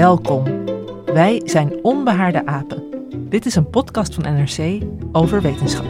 Welkom. Wij zijn Onbehaarde Apen. Dit is een podcast van NRC over wetenschap.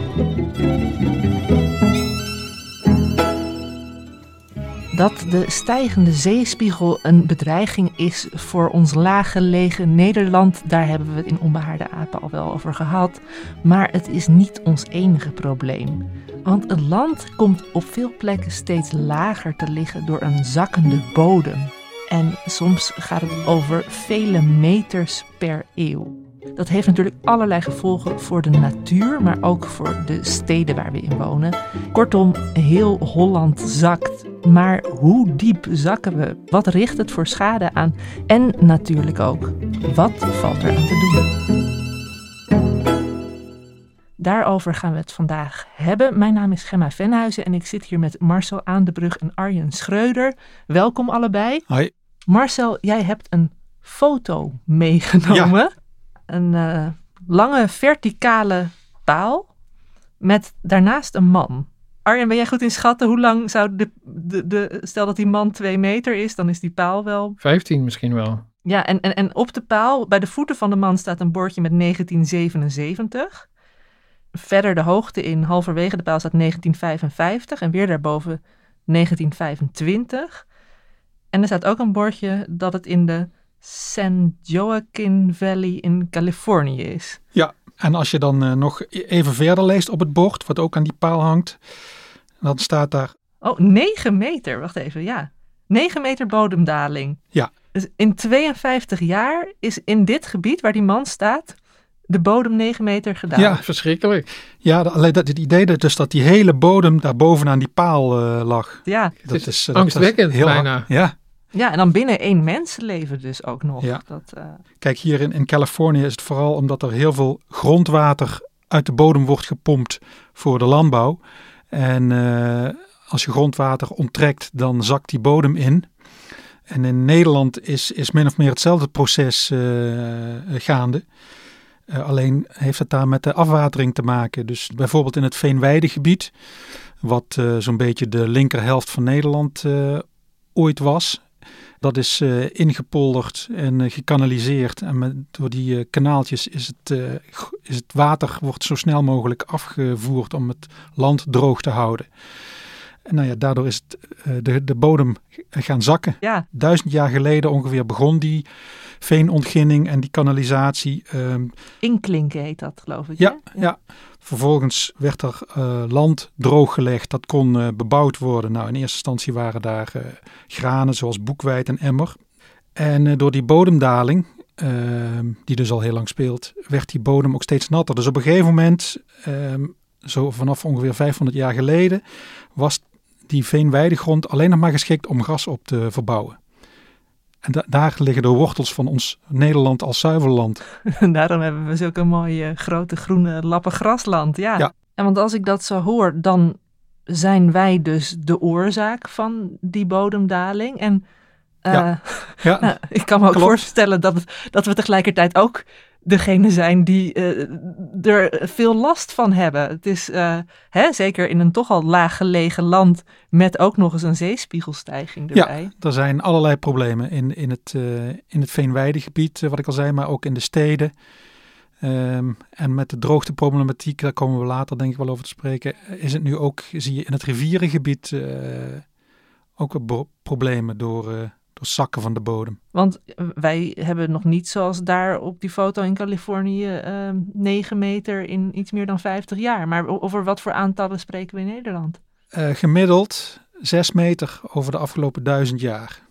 Dat de stijgende zeespiegel een bedreiging is voor ons laaggelegen Nederland, daar hebben we het in Onbehaarde Apen al wel over gehad. Maar het is niet ons enige probleem. Want het land komt op veel plekken steeds lager te liggen door een zakkende bodem. En soms gaat het over vele meters per eeuw. Dat heeft natuurlijk allerlei gevolgen voor de natuur, maar ook voor de steden waar we in wonen. Kortom, heel Holland zakt. Maar hoe diep zakken we? Wat richt het voor schade aan? En natuurlijk ook, wat valt er aan te doen? Daarover gaan we het vandaag hebben. Mijn naam is Gemma Venhuizen en ik zit hier met Marcel Aandebrug en Arjen Schreuder. Welkom allebei. Hoi. Marcel, jij hebt een foto meegenomen. Een uh, lange verticale paal met daarnaast een man. Arjen, ben jij goed in schatten? Hoe lang zou de, de, de, stel dat die man twee meter is, dan is die paal wel... 15 misschien wel. Ja, en, en, en op de paal, bij de voeten van de man staat een bordje met 1977. Verder de hoogte in, halverwege de paal staat 1955 en weer daarboven 1925. En er staat ook een bordje dat het in de San Joaquin Valley in Californië is. Ja, en als je dan uh, nog even verder leest op het bord, wat ook aan die paal hangt, dan staat daar. Oh, 9 meter, wacht even, ja. 9 meter bodemdaling. Ja. Dus in 52 jaar is in dit gebied waar die man staat, de bodem 9 meter gedaan. Ja, verschrikkelijk. Ja, alleen dat, het idee dat, dus dat die hele bodem daar bovenaan die paal uh, lag. Ja, dat is, is angstwekkend heel, bijna. Ja. Ja, en dan binnen één mensenleven dus ook nog. Ja. Dat, uh... Kijk, hier in, in Californië is het vooral omdat er heel veel grondwater uit de bodem wordt gepompt voor de landbouw. En uh, als je grondwater onttrekt, dan zakt die bodem in. En in Nederland is, is min of meer hetzelfde proces uh, gaande. Uh, alleen heeft het daar met de afwatering te maken. Dus bijvoorbeeld in het Veenweidegebied, wat zo'n beetje de linkerhelft van Nederland ooit was. Dat is uh, ingepolderd en uh, gekanaliseerd. En met, door die uh, kanaaltjes is het, is het water wordt zo snel mogelijk afgevoerd om het land droog te houden. En nou ja, daardoor is het, de, de bodem gaan zakken. Ja. Duizend jaar geleden ongeveer begon die veenontginning en die kanalisatie. Um, Inklinken heet dat, geloof ik. Ja, ja. ja. Vervolgens werd er uh, land drooggelegd, dat kon uh, bebouwd worden. Nou, in eerste instantie waren daar uh, granen zoals boekweit en emmer. En door die bodemdaling, ehm, die dus al heel lang speelt, werd die bodem ook steeds natter. Dus op een gegeven moment, ehm, zo vanaf ongeveer 500 jaar geleden, was die veenweidegrond alleen nog maar geschikt om gras op te verbouwen. En da daar liggen de wortels van ons Nederland als zuiverland. Daarom hebben we zulke mooie grote groene lappen grasland. Ja. ja. En want als ik dat zo hoor, dan zijn wij dus de oorzaak van die bodemdaling. En uh, ja. Ja. nou, ik kan me ook Klopt. voorstellen dat, dat we tegelijkertijd ook degene zijn die uh, er veel last van hebben. Het is uh, hè, zeker in een toch al laag gelegen land met ook nog eens een zeespiegelstijging erbij. Ja, er zijn allerlei problemen in, in, het, uh, in het veenweidegebied, wat ik al zei, maar ook in de steden. Um, en met de droogteproblematiek, daar komen we later denk ik wel over te spreken, is het nu ook, zie je in het rivierengebied ook problemen door, door zakken van de bodem. Want wij hebben nog niet zoals daar op die foto in Californië uh, 9 meter in iets meer dan 50 jaar. Maar over wat voor aantallen spreken we in Nederland? Uh, gemiddeld 6 meter over de afgelopen duizend jaar.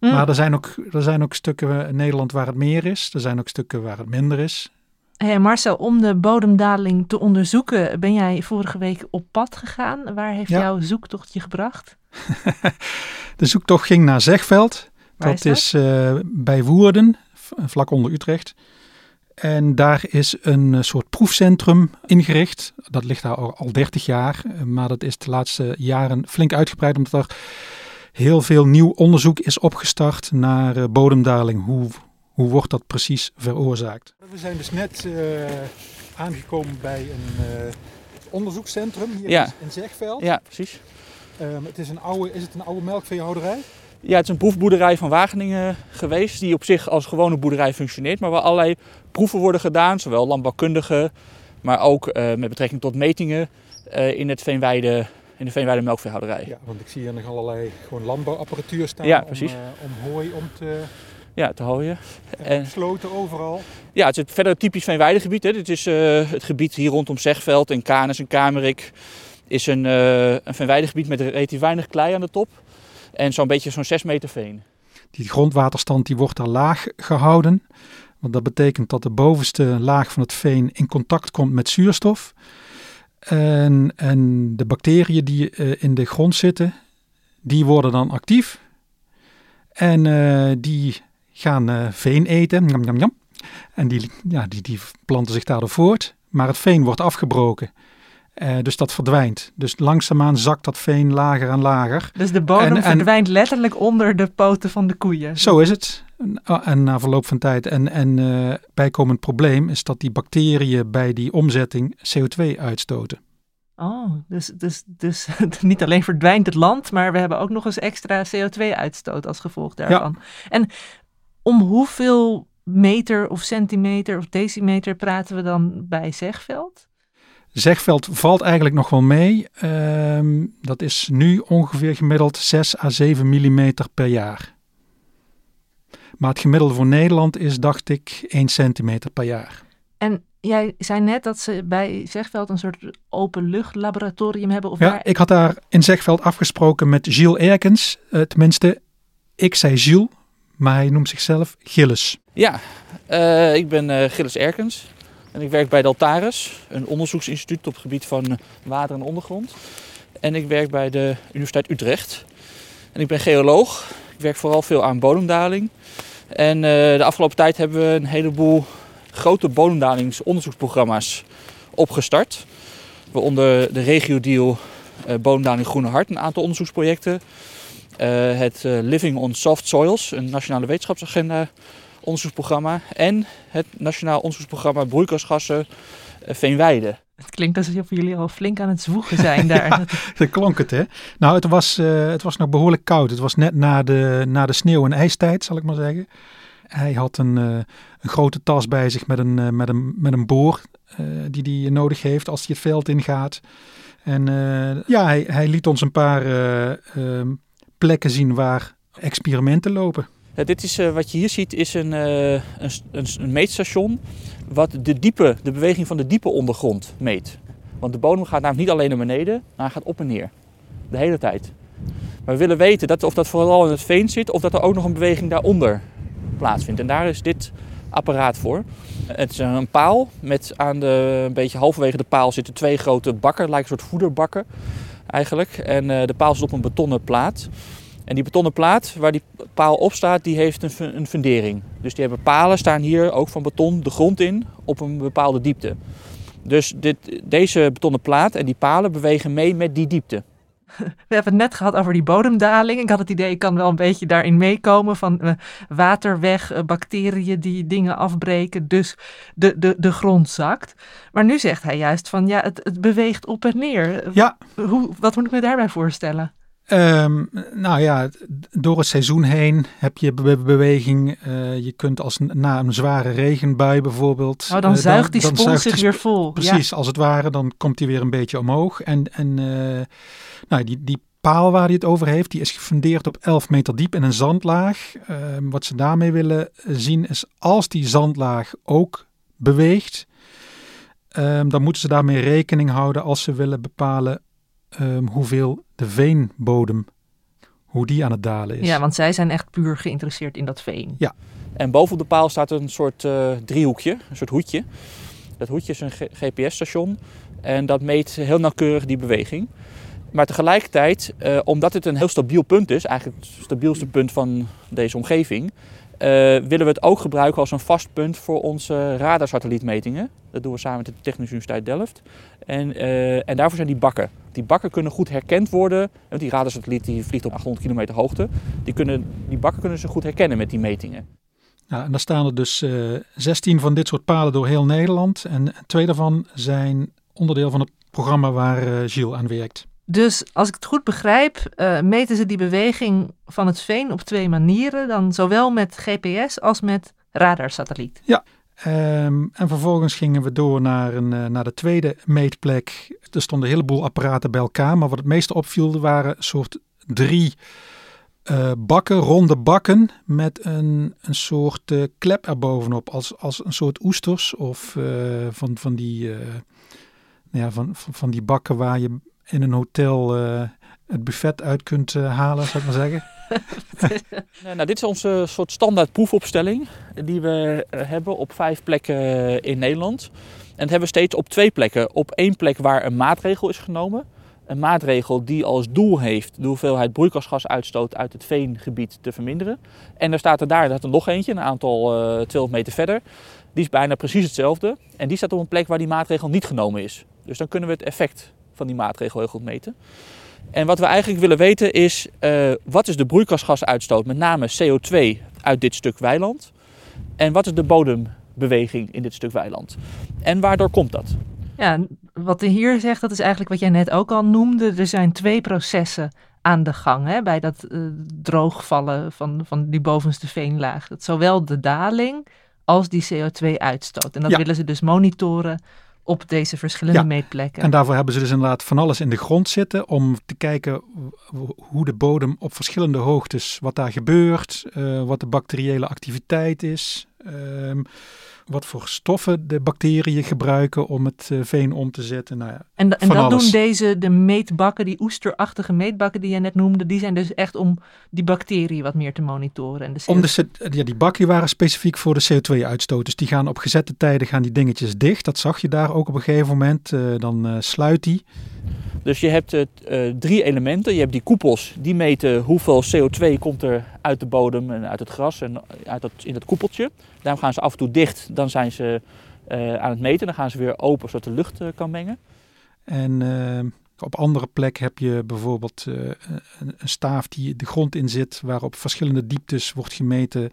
Mm. Maar er zijn, ook, er zijn ook stukken in Nederland waar het meer is. Er zijn ook stukken waar het minder is. Hey Marcel, om de bodemdaling te onderzoeken ben jij vorige week op pad gegaan. Waar heeft jouw zoektocht je gebracht? de zoektocht ging naar Zegveld. dat, is, is uh, bij Woerden, vlak onder Utrecht. En daar is een eh, soort proefcentrum ingericht. Dat ligt daar al, al 30 jaar, maar dat is de laatste jaren flink uitgebreid omdat er heel veel nieuw onderzoek is opgestart naar bodemdaling. Hoe, hoe wordt dat precies veroorzaakt? We zijn dus net uh, aangekomen bij een uh, onderzoekscentrum hier ja. in Zegveld. Ja, precies. Um, het is, een oude, is het een oude melkveehouderij? Ja, het is een proefboerderij van Wageningen geweest, die op zich als gewone boerderij functioneert, maar waar allerlei proeven worden gedaan, zowel landbouwkundige, maar ook uh, met betrekking tot metingen in het Veenweide in de Veenweide melkveehouderij. Ja, want ik zie hier nog allerlei gewoon landbouwapparatuur staan ja, precies. Om, uh, om hooi om te... Ja, te hooien. En sloten overal. Ja, het is verder typisch Veenweidegebied. Hè. Dit is het gebied hier rondom Zegveld en Canis en Kamerik. Is een, uh, een Veenweidegebied met relatief weinig klei aan de top. En zo'n beetje zo'n 6 meter veen. Die grondwaterstand die wordt daar laag gehouden. Want dat betekent dat de bovenste laag van het veen in contact komt met zuurstof. En, en de bacteriën die uh, in de grond zitten, die worden dan actief. En uh, die gaan veen eten. En die, ja, die, die planten zich daardoor voort. Maar het veen wordt afgebroken. Uh, dus dat verdwijnt. Dus langzaamaan zakt dat veen lager en lager. Dus de bodem en, verdwijnt letterlijk onder de poten van de koeien. Zo is het. En, en na verloop van tijd. En, en uh, bijkomend probleem is dat die bacteriën bij die omzetting CO2 uitstoten. Oh, dus, dus, dus niet alleen verdwijnt het land, maar we hebben ook nog eens extra CO2-uitstoot als gevolg daarvan. Ja. En om hoeveel meter of centimeter of decimeter praten we dan bij Zegveld? Zegveld valt eigenlijk nog wel mee. Um, dat is nu ongeveer gemiddeld 6 à 7 mm per jaar. Maar het gemiddelde voor Nederland is, dacht ik, 1 centimeter per jaar. En jij zei net dat ze bij Zegveld een soort openluchtlaboratorium hebben. Of ja, waar... ik had daar in Zegveld afgesproken met Gilles Erkens. Uh, tenminste, ik zei Gilles, maar hij noemt zichzelf Gilles. Ja, uh, ik ben uh, Gilles Erkens. En ik werk bij Deltaris, een onderzoeksinstituut op het gebied van water en ondergrond. En ik werk bij de Universiteit Utrecht. En ik ben geoloog. Ik werk vooral veel aan bodemdaling. En uh, de afgelopen tijd hebben we een heleboel grote bodemdalingsonderzoeksprogramma's opgestart. Waaronder de regio-deal uh, Bodemdaling Groene Hart, een aantal onderzoeksprojecten. Het Living on Soft Soils, een nationale wetenschapsagenda onderzoeksprogramma. En het Nationaal Onderzoeksprogramma Broeikasgassen uh, Veenweide. Het klinkt alsof jullie al flink aan het zwoegen zijn daar. ja, dat klonk het, hè? Nou, het was, uh, het was nog behoorlijk koud. Het was net na de, na de sneeuw- en ijstijd, zal ik maar zeggen. Hij had een, uh, een grote tas bij zich met een, uh, met een, met een boor die hij nodig heeft als hij het veld ingaat. En ja, hij, hij liet ons een paar plekken zien waar experimenten lopen. Dit is, uh, wat je hier ziet is een, uh, een, een, meetstation wat de, diepe, de beweging van de diepe ondergrond meet. Want de bodem gaat namelijk niet alleen naar beneden, maar gaat op en neer. De hele tijd. Maar we willen weten dat, of dat vooral in het veen zit of dat er ook nog een beweging daaronder plaatsvindt. En daar is dit apparaat voor. Het is een paal met aan de, een beetje halverwege de paal zitten twee grote bakken, lijken een soort voederbakken eigenlijk. En uh, de paal zit op een betonnen plaat. En die betonnen plaat waar die paal op staat, die heeft een, een fundering. Dus die hebben palen, staan hier ook van beton de grond in op een bepaalde diepte. Dus dit, deze betonnen plaat en die palen bewegen mee met die diepte. We hebben het net gehad over die bodemdaling. Ik had het idee, ik kan wel een beetje daarin meekomen van uh, water weg, uh, bacteriën die dingen afbreken, dus de, de, de grond zakt. Maar nu zegt hij juist van ja, het, het beweegt op en neer. Ja. Hoe, wat moet ik me daarbij voorstellen? Um, nou ja, door het seizoen heen heb je be beweging. Uh, je kunt als na een zware regenbui bijvoorbeeld. Oh, dan zuigt die dan zich weer vol. Precies, ja. als het ware, dan komt hij weer een beetje omhoog. En, en uh, nou, die, die paal waar hij het over heeft, die is gefundeerd op 11 meter diep in een zandlaag. Ehm, wat ze daarmee willen zien is als die zandlaag ook beweegt, ehm, dan moeten ze daarmee rekening houden als ze willen bepalen ehm, hoeveel de veenbodem, hoe die aan het dalen is. Ja, want zij zijn echt puur geïnteresseerd in dat veen. Ja. En boven op de paal staat een soort eh, driehoekje, een soort hoedje. Dat hoedje is een GPS-station en dat meet heel nauwkeurig die beweging. Maar tegelijkertijd, eh, omdat het een heel stabiel punt is, eigenlijk het stabielste punt van deze omgeving, eh, willen we het ook gebruiken als een vast punt voor onze radarsatellietmetingen. Dat doen we samen met de Technische Universiteit Delft. En, eh, en daarvoor zijn die bakken. Die bakken kunnen goed herkend worden. Want die radarsatelliet die vliegt op 800 kilometer hoogte. Die, kunnen, die bakken kunnen ze goed herkennen met die metingen. Ja, en daar staan er dus 16 van dit soort palen door heel Nederland. En twee daarvan zijn onderdeel van het programma waar Gilles aan werkt. Dus als ik het goed begrijp, uh, meten ze die beweging van het veen op twee manieren. Dan zowel met GPS als met radarsatelliet. Ja, um, en vervolgens gingen we door naar, een, uh, naar de tweede meetplek. Er stonden een heleboel apparaten bij elkaar. Maar wat het meeste opviel waren soort drie uh, bakken, ronde bakken. Met een, een soort klep erbovenop. Als, als een soort oesters of van, van, die, nou ja, van, van, die bakken waar je in een hotel het buffet uit kunt halen, zou ik maar zeggen. Nou, dit is onze soort standaard proefopstelling die we uh, hebben op vijf plekken in Nederland. En dat hebben we steeds op twee plekken. Op één plek waar een maatregel is genomen. Een maatregel die als doel heeft de hoeveelheid broeikasgasuitstoot uit het veengebied te verminderen. En er staat er daar er nog eentje, een aantal 200 meter verder. Die is bijna precies hetzelfde. En die staat op een plek waar die maatregel niet genomen is. Dus dan kunnen we het effect van die maatregel heel goed meten. En wat we eigenlijk willen weten is, uh, wat is de broeikasgasuitstoot, met name CO2 uit dit stuk weiland? En wat is de bodembeweging in dit stuk weiland? En waardoor komt dat? Ja, wat de hier zegt, dat is eigenlijk wat jij net ook al noemde. Er zijn twee processen aan de gang hè, bij dat uh, droogvallen van, van die bovenste veenlaag. Dat zowel de daling als die CO2-uitstoot. En dat willen ze dus monitoren op deze verschillende meetplekken. En daarvoor hebben ze dus inderdaad van alles in de grond zitten om te kijken hoe de bodem op verschillende hoogtes, wat daar gebeurt, uh, wat de bacteriële activiteit is. Uh, wat voor stoffen de bacteriën gebruiken om het uh, veen om te zetten. Nou ja, en, en dat alles. doen deze, de meetbakken, die oesterachtige meetbakken die je net noemde, die zijn dus echt om die bacteriën wat meer te monitoren. En de om de, ja, die bakken waren specifiek voor de CO2-uitstoot. Dus die gaan op gezette tijden gaan die dingetjes dicht. Dat zag je daar ook op een gegeven moment. Uh, dan uh, sluit die. Dus je hebt uh, drie elementen. Je hebt die koepels, die meten hoeveel CO2 komt er uit de bodem en uit het gras en uit dat, in dat koepeltje. Daarom gaan ze af en toe dicht, dan zijn ze aan het meten. Dan gaan ze weer open zodat de lucht kan mengen. En op andere plek heb je bijvoorbeeld een staaf die de grond in zit, waarop verschillende dieptes wordt gemeten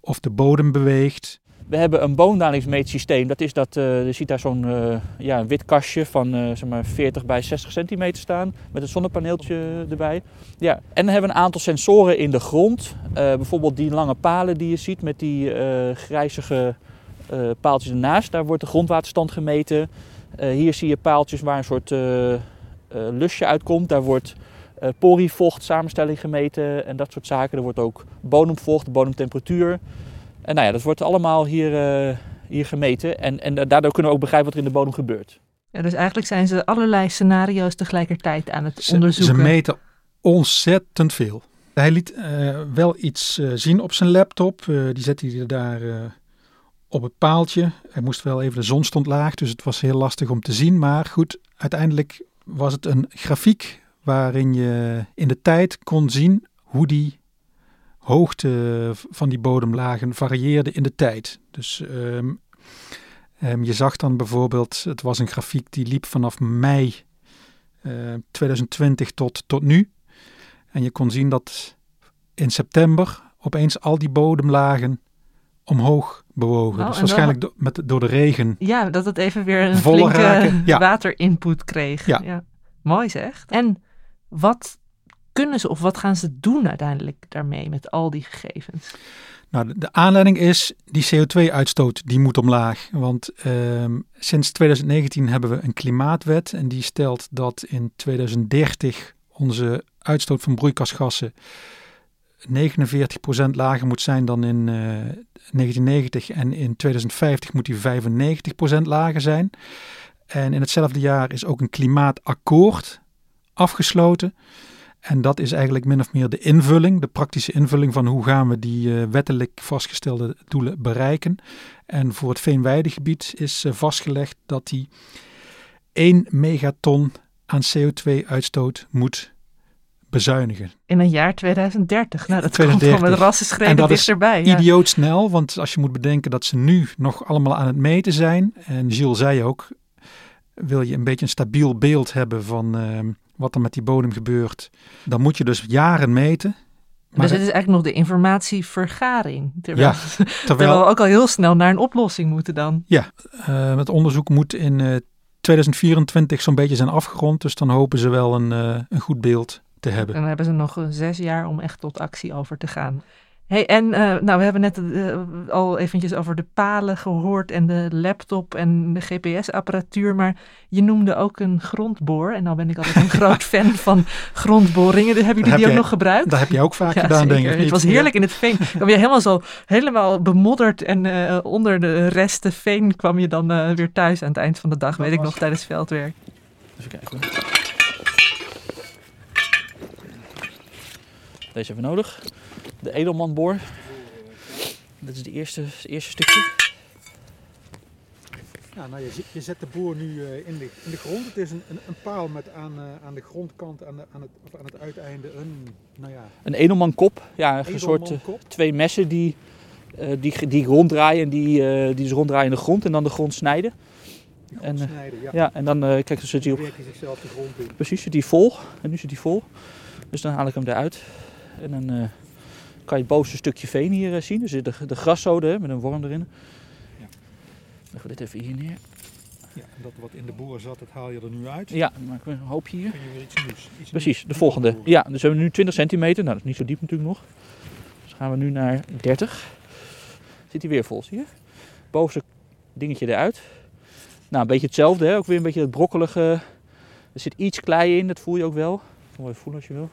of de bodem beweegt. We hebben een boomdalingsmeetsysteem. Dat is dat, uh, je ziet daar zo'n uh, ja, wit kastje van uh, zeg maar 40 bij 60 centimeter staan. Met een zonnepaneeltje erbij. Ja. En dan hebben een aantal sensoren in de grond. bijvoorbeeld die lange palen die je ziet met die grijzige paaltjes ernaast. Daar wordt de grondwaterstand gemeten. hier zie je paaltjes waar een soort lusje uitkomt. Daar wordt porivocht samenstelling gemeten en dat soort zaken. Er wordt ook bodemvocht, bodemtemperatuur. En nou ja, dat wordt allemaal hier, uh, hier gemeten. En, en daardoor kunnen we ook begrijpen wat er in de bodem gebeurt. Ja, dus eigenlijk zijn ze allerlei scenario's tegelijkertijd aan het onderzoeken. Ze meten ontzettend veel. Hij liet uh, wel iets uh, zien op zijn laptop. die zette hij daar op het paaltje. Hij moest wel even, de zon stond laag, dus het was heel lastig om te zien. Maar goed, uiteindelijk was het een grafiek waarin je in de tijd kon zien hoe die hoogte van die bodemlagen varieerde in de tijd. Dus um, um, je zag dan bijvoorbeeld, het was een grafiek die liep vanaf mei uh, 2020 tot, tot nu. En je kon zien dat in september opeens al die bodemlagen omhoog bewogen. Oh, dus waarschijnlijk do met, door de regen. Ja, dat het even weer een flinke ja. waterinput kreeg. Ja. ja. Mooi zeg. En wat kunnen ze of wat gaan ze doen uiteindelijk daarmee met al die gegevens? Nou, de, aanleiding is die CO2-uitstoot die moet omlaag. Want uh, sinds 2019 hebben we een klimaatwet en die stelt dat in 2030 onze uitstoot van broeikasgassen 49% lager moet zijn dan in uh, 1990 en in 2050 moet die 95% lager zijn. En in hetzelfde jaar is ook een klimaatakkoord afgesloten. En dat is eigenlijk min of meer de invulling, de praktische invulling van hoe gaan we die uh, wettelijk vastgestelde doelen bereiken. En voor het veenweidegebied is uh, vastgelegd dat die 1 megaton aan CO2-uitstoot moet bezuinigen. In een jaar 2030. Nou, dat 2030. komt van met rassenschreden dichterbij. En dat is idioot snel, want als je moet bedenken dat ze nu nog allemaal aan het meten zijn. En Gilles zei ook, wil je een beetje een stabiel beeld hebben van uh, wat er met die bodem gebeurt, dan moet je dus jaren meten. Maar dus het is eigenlijk nog de informatievergaring. Terwijl, ja, terwijl, we ook al heel snel naar een oplossing moeten dan. Ja, uh, het onderzoek moet in uh, 2024 zo'n beetje zijn afgerond. Dus dan hopen ze wel een, uh, een goed beeld te hebben. En dan hebben ze nog zes jaar om echt tot actie over te gaan. Hey, en uh, nou, we hebben net uh, al eventjes over de palen gehoord en de laptop en de GPS-apparatuur, maar je noemde ook een grondboor. En nou ben ik altijd een groot fan van grondboringen. Hebben jullie die ook nog gebruikt? Dat heb je ook vaak gedaan, denk ik. Het was heerlijk in het veen. kwam je helemaal zo, helemaal bemodderd en uh, onder de resten veen kwam je dan weer thuis aan het eind van de dag, weet ik nog, tijdens veldwerk. Even kijken Deze hebben we nodig. De edelmanboor. Dit is de eerste, het eerste stukje. Ja, nou, je, je zet de boor nu uh, in, de, in de grond. Het is een, een, een paal met aan, uh, aan de grondkant, aan, de, aan, het, of aan het uiteinde een, nou ja... Een edelmankop. Ja, een soort uh, twee messen die, die, die ronddraaien en die, die dus ronddraaien in de grond en dan de grond snijden. De grond en, snijden, ja. ja. en dan kijk, dan zit hij op... Hij zichzelf de grond in. Precies, zit hij vol. En nu zit hij vol. Dus dan haal ik hem eruit. En dan kan je het bovenste stukje veen hier uh, zien. Er zit de, de graszode met een worm erin. Ja. Leggen we dit even hier neer. Ja, en dat wat in de boor zat, dat haal je er nu uit. Ja, dan maken we een hoopje hier. Kun je weer iets nieuws. Iets Precies, de volgende. Ja, dus we hebben nu 20 centimeter. Nou, dat is niet zo diep natuurlijk nog. Dus gaan we nu naar 30. Zit hij weer vol, zie je? Bovenste dingetje eruit. Nou, een beetje hetzelfde, hè? ook weer een beetje het brokkelige. Er zit iets klei in, dat voel je ook wel. Kan je voelen als je wil.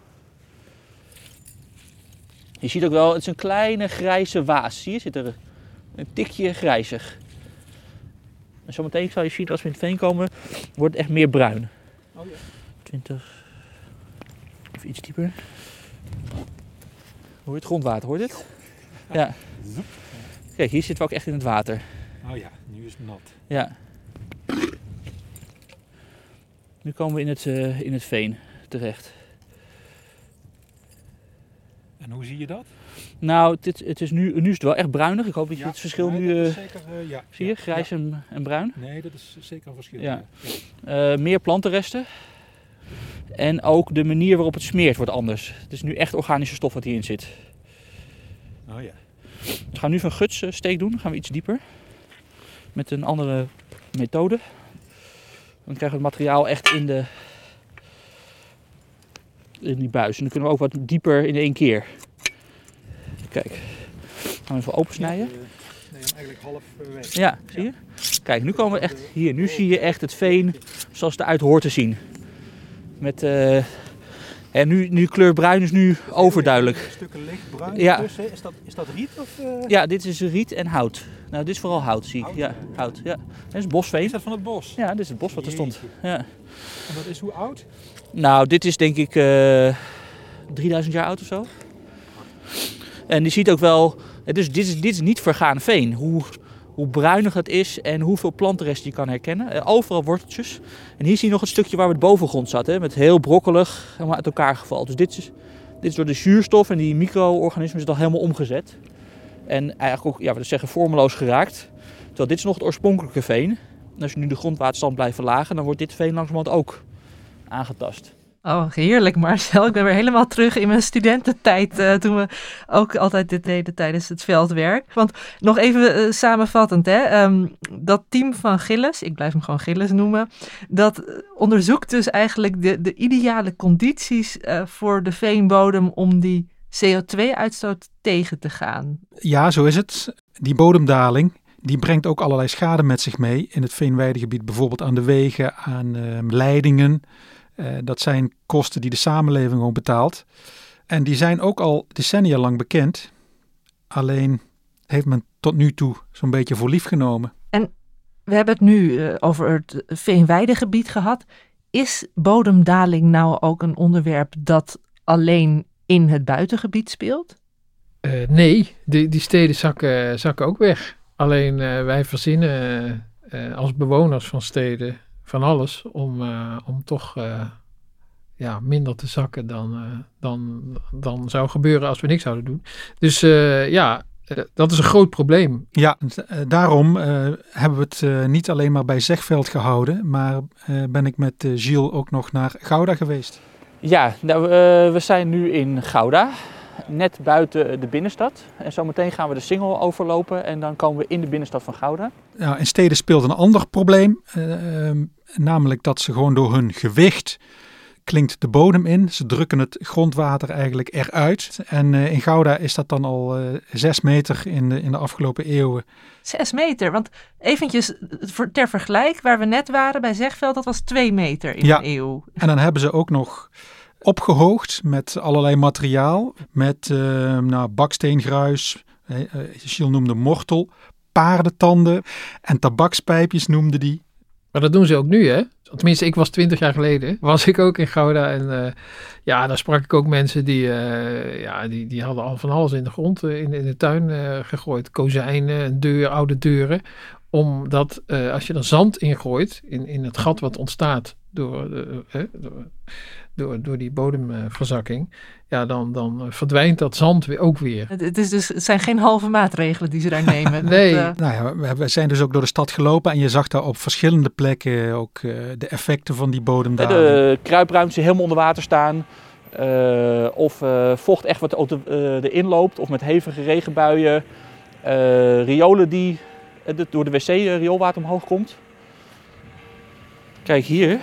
Je ziet ook wel, het is een kleine grijze waas. Zie je, zit er een tikje grijzig. En zometeen zal je zien, als we in het veen komen, wordt het echt meer bruin. Oh ja. 20. Even iets dieper. Hoor je het grondwater, hoor je dit? Ja. Kijk, hier zitten we ook echt in het water. Oh ja, nu is het nat. Ja. Nu komen we in het, uh, in het veen terecht. En hoe zie je dat? Nou, dit, het is nu, nu is het wel echt bruinig. Ik hoop dat je ja, het verschil nee, nu uh, zeker, uh, ja, zie je, grijs en, en, bruin. Nee, dat is zeker een verschil. Ja. Uh, meer plantenresten. En ook de manier waarop het smeert wordt anders. Het is nu echt organische stof wat hierin zit. Oh ja. We gaan nu van guts steek doen. Dan gaan we iets dieper. Met een andere methode. Dan krijgen we het materiaal echt in de, in die buis. En dan kunnen we ook wat dieper in één keer. Kijk, gaan we even opensnijden. Ja, nee, eigenlijk half weg. Ja, zie je? Kijk, nu komen we echt hier. Nu zie je echt het veen zoals het eruit hoort te zien. Met, uh, en nu, nu kleur bruin is nu overduidelijk. Stukken lichtbruin Ja. tussen. Is dat, is dat riet? Of, uh... Ja, dit is riet en hout. Nou, dit is vooral hout, zie ik. Hout, Ja, ja. hout. Ja. Dat is bosveen. Is dat van het bos? Ja, dit is het bos wat er stond. Ja. En dat is hoe oud? Nou, dit is denk ik eh 3000 jaar oud of zo. En je ziet ook wel, is, dit, is, dit is niet vergaan veen. Hoe, hoe bruinig het is en hoeveel plantenresten je kan herkennen. Eh, overal worteltjes. En hier zie je nog het stukje waar we het bovengrond zat. Hè, met heel brokkelig, helemaal uit elkaar gevallen. Dus dit is, dit is door de zuurstof en die micro-organismen is al helemaal omgezet. En eigenlijk ook, ja, we zeggen vormeloos geraakt. Terwijl dit is nog het oorspronkelijke veen. En als je nu de grondwaterstand blijft verlagen, dan wordt dit veen langzamerhand ook aangetast. Oh, heerlijk Marcel. Ik ben weer helemaal terug in mijn studententijd. eh, toen we ook altijd dit deden tijdens het veldwerk. Want nog even eh, samenvattend. Hè, ehm, dat team van Gilles, ik blijf hem gewoon Gilles noemen. Dat eh, onderzoekt dus eigenlijk de, de ideale condities voor de veenbodem om die CO2-uitstoot tegen te gaan. Ja, zo is het. Die bodemdaling die brengt ook allerlei schade met zich mee in het veenweidegebied. Bijvoorbeeld aan de wegen, aan ehm, leidingen. Uh, dat zijn kosten die de samenleving ook betaalt. En die zijn ook al decennia lang bekend. Alleen heeft men tot nu toe zo'n beetje voor lief genomen. En we hebben het nu uh, over het veenweidegebied gehad. Is bodemdaling nou ook een onderwerp dat alleen in het buitengebied speelt? Uh, nee, die, die steden zakken, zakken ook weg. Alleen uh, wij verzinnen uh, als bewoners van steden van alles om, om toch ja, minder te zakken dan, dan, dan zou gebeuren als we niks zouden doen. Dus ja, dat is een groot probleem. Ja, daarom hebben we het niet alleen maar bij Zegveld gehouden, maar ben ik met Gilles ook nog naar Gouda geweest. Ja, nou, we zijn nu in Gouda net buiten de binnenstad. En zometeen gaan we de Singel overlopen en dan komen we in de binnenstad van Gouda. Ja, in steden speelt een ander probleem, uh, namelijk dat ze gewoon door hun gewicht klinkt de bodem in. Ze drukken het grondwater eigenlijk eruit. En uh, in Gouda is dat dan al uh, zes meter in de, in de afgelopen eeuwen. Zes meter, want eventjes voor, ter vergelijk, waar we net waren bij Zegveld, dat was twee meter in ja. een eeuw. En dan hebben ze ook nog opgehoogd met allerlei materiaal. Met uh, nou, baksteengruis, Gilles noemde mortel, paardentanden en tabakspijpjes noemde die. Maar dat doen ze ook nu, hè? Tenminste, ik was twintig jaar geleden, was ik ook in Gouda. En uh, ja, daar sprak ik ook mensen die, uh, ja, die, die hadden al van alles in de grond, uh, in, in de tuin gegooid. Kozijnen, deur, oude deuren. Omdat als je er zand in gooit, in, in het gat wat ontstaat door, door, door, door die bodemverzakking, ja, dan, dan verdwijnt dat zand weer ook weer. Het, het, is dus, het zijn geen halve maatregelen die ze daar nemen. nee. Dat, uh... Nou ja, we zijn dus ook door de stad gelopen en je zag daar op verschillende plekken ook uh, de effecten van die bodemdaling. De kruipruimtes die helemaal onder water staan. Uh, of vocht echt wat erin loopt, of met hevige regenbuien. riolen die door de wc rioolwater omhoog komt. Kijk hier,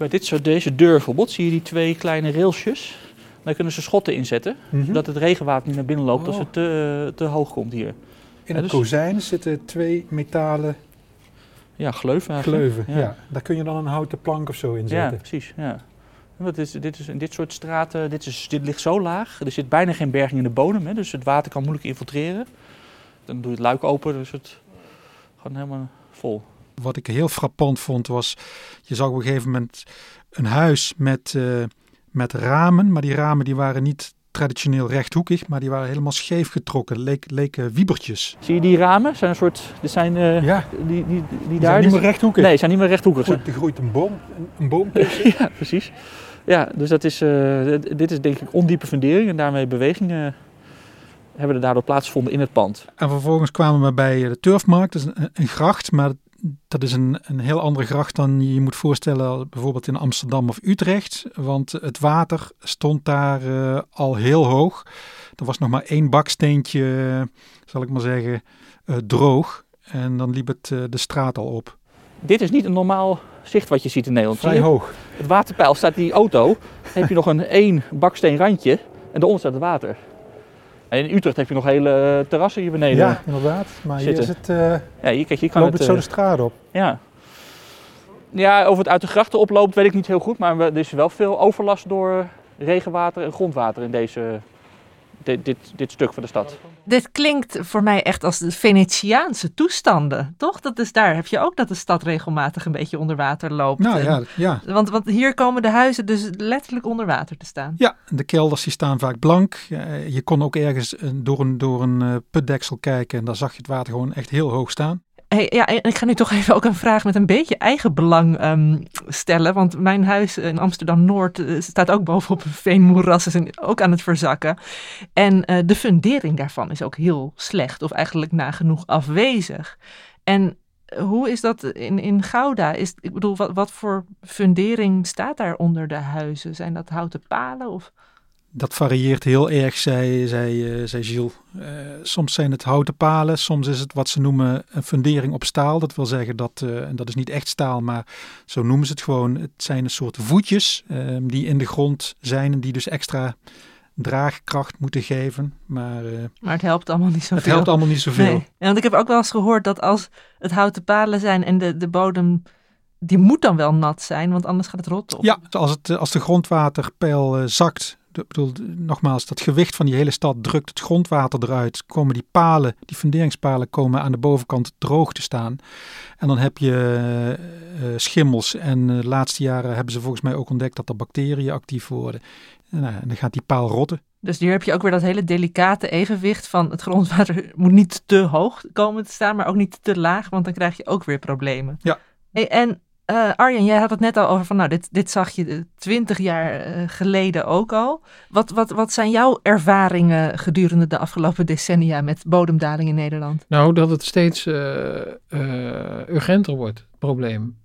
bij dit soort, deze deur bijvoorbeeld, zie je die twee kleine railsjes. Daar kunnen ze schotten inzetten, mm -hmm. zodat het regenwater niet naar binnen loopt oh. als het te, te hoog komt hier. In het dus, kozijn zitten twee metalen ja, gleuven. gleuven ja. ja. Daar kun je dan een houten plank of zo in zetten. Ja, precies. Ja. Wat is, dit is in dit soort straten, dit, is, dit ligt zo laag. Er zit bijna geen berging in de bodem, hè, dus het water kan moeilijk infiltreren. Dan doe je het luik open, dus het gewoon helemaal vol wat ik heel frappant vond was, je zag op een gegeven moment een huis met, uh, met ramen, maar die ramen die waren niet traditioneel rechthoekig, maar die waren helemaal scheef getrokken, leek, leken wiebertjes. Zie je die ramen? Zijn een soort, dit zijn uh, ja. die, die, die, die, daar. Zijn niet meer rechthoekig. Nee, zijn niet meer rechthoekig. Groeit, er groeit een boom, een, een boom ja, precies. Ja, dus dat is, uh, dit is denk ik ondiepe fundering en daarmee bewegingen hebben er daardoor plaatsgevonden in het pand. En vervolgens kwamen we bij de Turfmarkt, dat is een, een gracht, maar dat is een, een heel andere gracht dan je je moet voorstellen bijvoorbeeld in Amsterdam of Utrecht. Want het water stond daar uh, al heel hoog. Er was nog maar één baksteentje, zal ik maar zeggen, uh, droog. En dan liep het uh, de straat al op. Dit is niet een normaal zicht wat je ziet in Nederland. Vrij hoog. Het waterpeil staat in die auto. heb je nog een één baksteen randje en daaronder staat het water. En in Utrecht heb je nog hele terrassen hier beneden. Ja, inderdaad. Maar zitten. hier is het. Uh, ja, hier, kijk, hier kan loopt het, het zo de straat op. Ja. Ja, of het uit de grachten oploopt, weet ik niet heel goed. Maar er is wel veel overlast door regenwater en grondwater in deze, dit, dit, dit stuk van de stad. Dit klinkt voor mij echt als de Venetiaanse toestanden, toch? Dat is daar heb je ook dat de stad regelmatig een beetje onder water loopt. Nou ja, ja. Want, want hier komen de huizen dus letterlijk onder water te staan. Ja, de kelders die staan vaak blank. Je kon ook ergens door een, door een putdeksel kijken en daar zag je het water gewoon echt heel hoog staan. Hey, ja, ik ga nu toch even ook een vraag met een beetje eigen belang um, stellen. Want mijn huis in Amsterdam-Noord uh, staat ook bovenop een veenmoeras. Is ook aan het verzakken. En uh, de fundering daarvan is ook heel slecht. Of eigenlijk nagenoeg afwezig. En hoe is dat in, in Gouda? Is, ik bedoel, wat, wat voor fundering staat daar onder de huizen? Zijn dat houten palen of... Dat varieert heel erg, zei, zei, uh, zei Gilles. Uh, soms zijn het houten palen, soms is het wat ze noemen een fundering op staal. Dat wil zeggen dat, uh, en dat is niet echt staal, maar zo noemen ze het gewoon. Het zijn een soort voetjes ehm, die in de grond zijn en die dus extra draagkracht moeten geven. Maar, maar het helpt allemaal niet zoveel. Het helpt allemaal niet zoveel. Nee. En want ik heb ook wel eens gehoord dat als het houten palen zijn en de, de bodem die moet dan wel nat zijn, want anders gaat het rotten. Ja, als, het, als de grondwaterpeil uh, zakt, bedoel, nogmaals, dat gewicht van die hele stad drukt het grondwater eruit. Komen die palen, die funderingspalen, komen aan de bovenkant droog te staan. En dan heb je uh, schimmels. En de laatste jaren hebben ze volgens mij ook ontdekt dat er bacteriën actief worden. En, nou, en dan gaat die paal rotten. Dus hier heb je ook weer dat hele delicate evenwicht van het grondwater moet niet te hoog komen te staan, maar ook niet te laag, want dan krijg je ook weer problemen. Ja. En uh, Arjen, jij had het net al over van, nou, dit, dit zag je twintig jaar uh, geleden ook al. Wat, wat, wat zijn jouw ervaringen gedurende de afgelopen decennia met bodemdaling in Nederland? Nou, dat het steeds uh, urgenter wordt, probleem.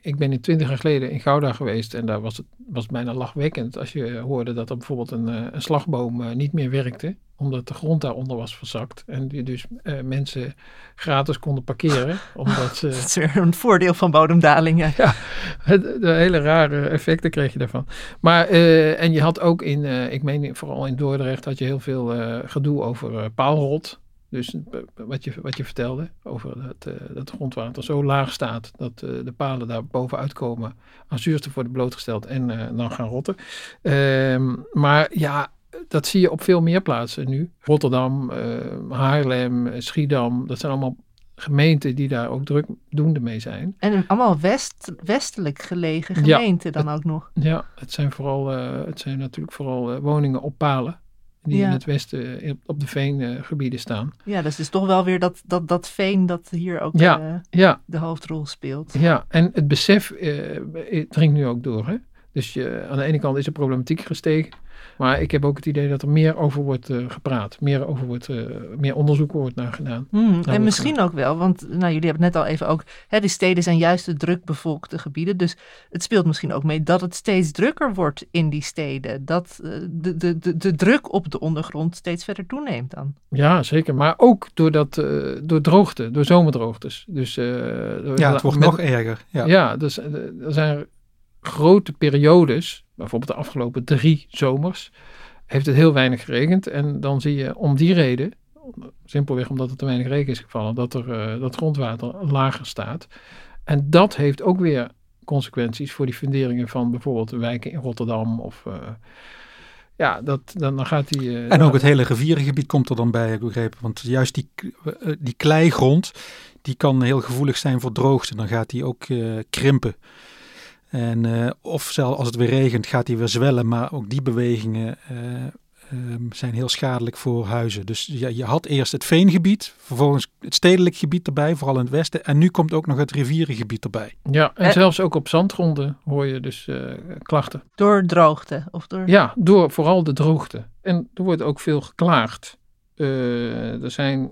ik ben in twintig jaar geleden in Gouda geweest en daar was het, was het bijna lachwekkend als je hoorde dat er bijvoorbeeld een, een slagboom niet meer werkte omdat de grond daaronder was verzakt. En die dus mensen gratis konden parkeren. Omdat ze, dat is weer een voordeel van bodemdalingen. Ja, het, de hele rare effecten kreeg je daarvan. Maar, en je had ook in, ik meen vooral in Dordrecht, had je heel veel gedoe over paalrot. Dus wat je, wat je vertelde over dat, dat het grondwater zo laag staat dat de palen daar bovenuit komen, aan zuurstof worden blootgesteld en dan gaan rotten. Ehm, maar ja, dat zie je op veel meer plaatsen nu. Rotterdam, uh, Haarlem, Schiedam, dat zijn allemaal gemeenten die daar ook drukdoende mee zijn. En allemaal west, westelijk gelegen gemeenten dan ook nog. Ja, het zijn, vooral, uh, het zijn natuurlijk vooral uh, woningen op palen. Die ja. in het westen op de veengebieden staan. Ja, dus het is toch wel weer dat, dat, dat veen dat hier ook ja, ja. de hoofdrol speelt. Ja, en het besef dringt nu ook door. Hè? Dus je, aan de ene kant is de problematiek gestegen. Maar ik heb ook het idee dat er meer over wordt uh, gepraat. Meer over wordt, uh, meer onderzoek wordt naar gedaan. Hmm, en misschien gedaan. ook wel, want nou, jullie hebben net al even ook... Hè, die steden zijn juist de drukbevolkte gebieden. Dus het speelt misschien ook mee dat het steeds drukker wordt in die steden. Dat uh, de, de, de, de druk op de ondergrond steeds verder toeneemt dan. Ja, zeker. Maar ook door, dat, door droogte, door zomerdroogtes. Dus, door, ja, het wordt met, nog erger. Ja, ja dus er zijn grote periodes, bijvoorbeeld de afgelopen drie zomers, heeft het heel weinig geregend. En dan zie je om die reden, simpelweg omdat er te weinig regen is gevallen, dat er uh, dat grondwater lager staat. En dat heeft ook weer consequenties voor die funderingen van bijvoorbeeld wijken in Rotterdam of... Uh, ja, dat, dan, dan gaat die... Uh, en ook het hele rivierengebied komt er dan bij, heb ik begrepen. Want juist die, die kleigrond, die kan heel gevoelig zijn voor droogte. Dan gaat die ook krimpen. En uh, of zelfs als het weer regent gaat hij weer zwellen, maar ook die bewegingen uh, um, zijn heel schadelijk voor huizen. Dus ja, je had eerst het veengebied, vervolgens het stedelijk gebied erbij, vooral in het westen. En nu komt ook nog het rivierengebied erbij. Ja, en, en zelfs ook op zandgronden hoor je dus uh, klachten. Door droogte? Of door... Ja, door vooral de droogte. En er wordt ook veel geklaagd. er zijn,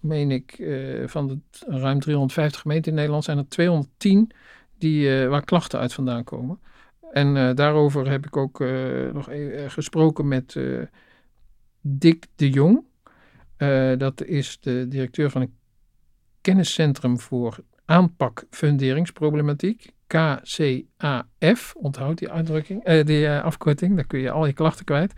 meen ik, van de ruim 350 gemeenten in Nederland zijn er 210 die, uh, waar klachten uit vandaan komen. En uh, daarover heb ik ook uh, nog e gesproken met Dick de Jong. dat is de directeur van een kenniscentrum voor aanpak funderingsproblematiek. KCAF, onthoud die uitdrukking, die afkorting, daar kun je al je klachten kwijt.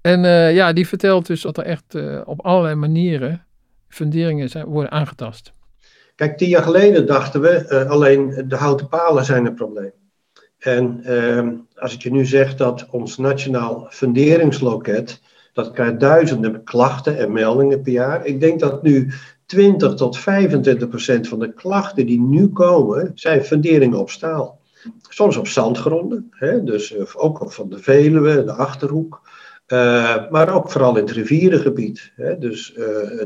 En ja, die vertelt dus dat er echt op allerlei manieren funderingen zijn, worden aangetast. Kijk, tien jaar geleden dachten we uh, alleen de houten palen zijn een probleem. En uh, als ik je nu zeg dat ons nationaal funderingsloket, dat krijgt duizenden klachten en meldingen per jaar. Ik denk dat nu 20 tot 25 procent van de klachten die nu komen, zijn funderingen op staal. Soms op zandgronden, hè, dus uh, ook van de Veluwe, de Achterhoek. Uh, maar ook vooral in het rivierengebied. Hè? Dus uh,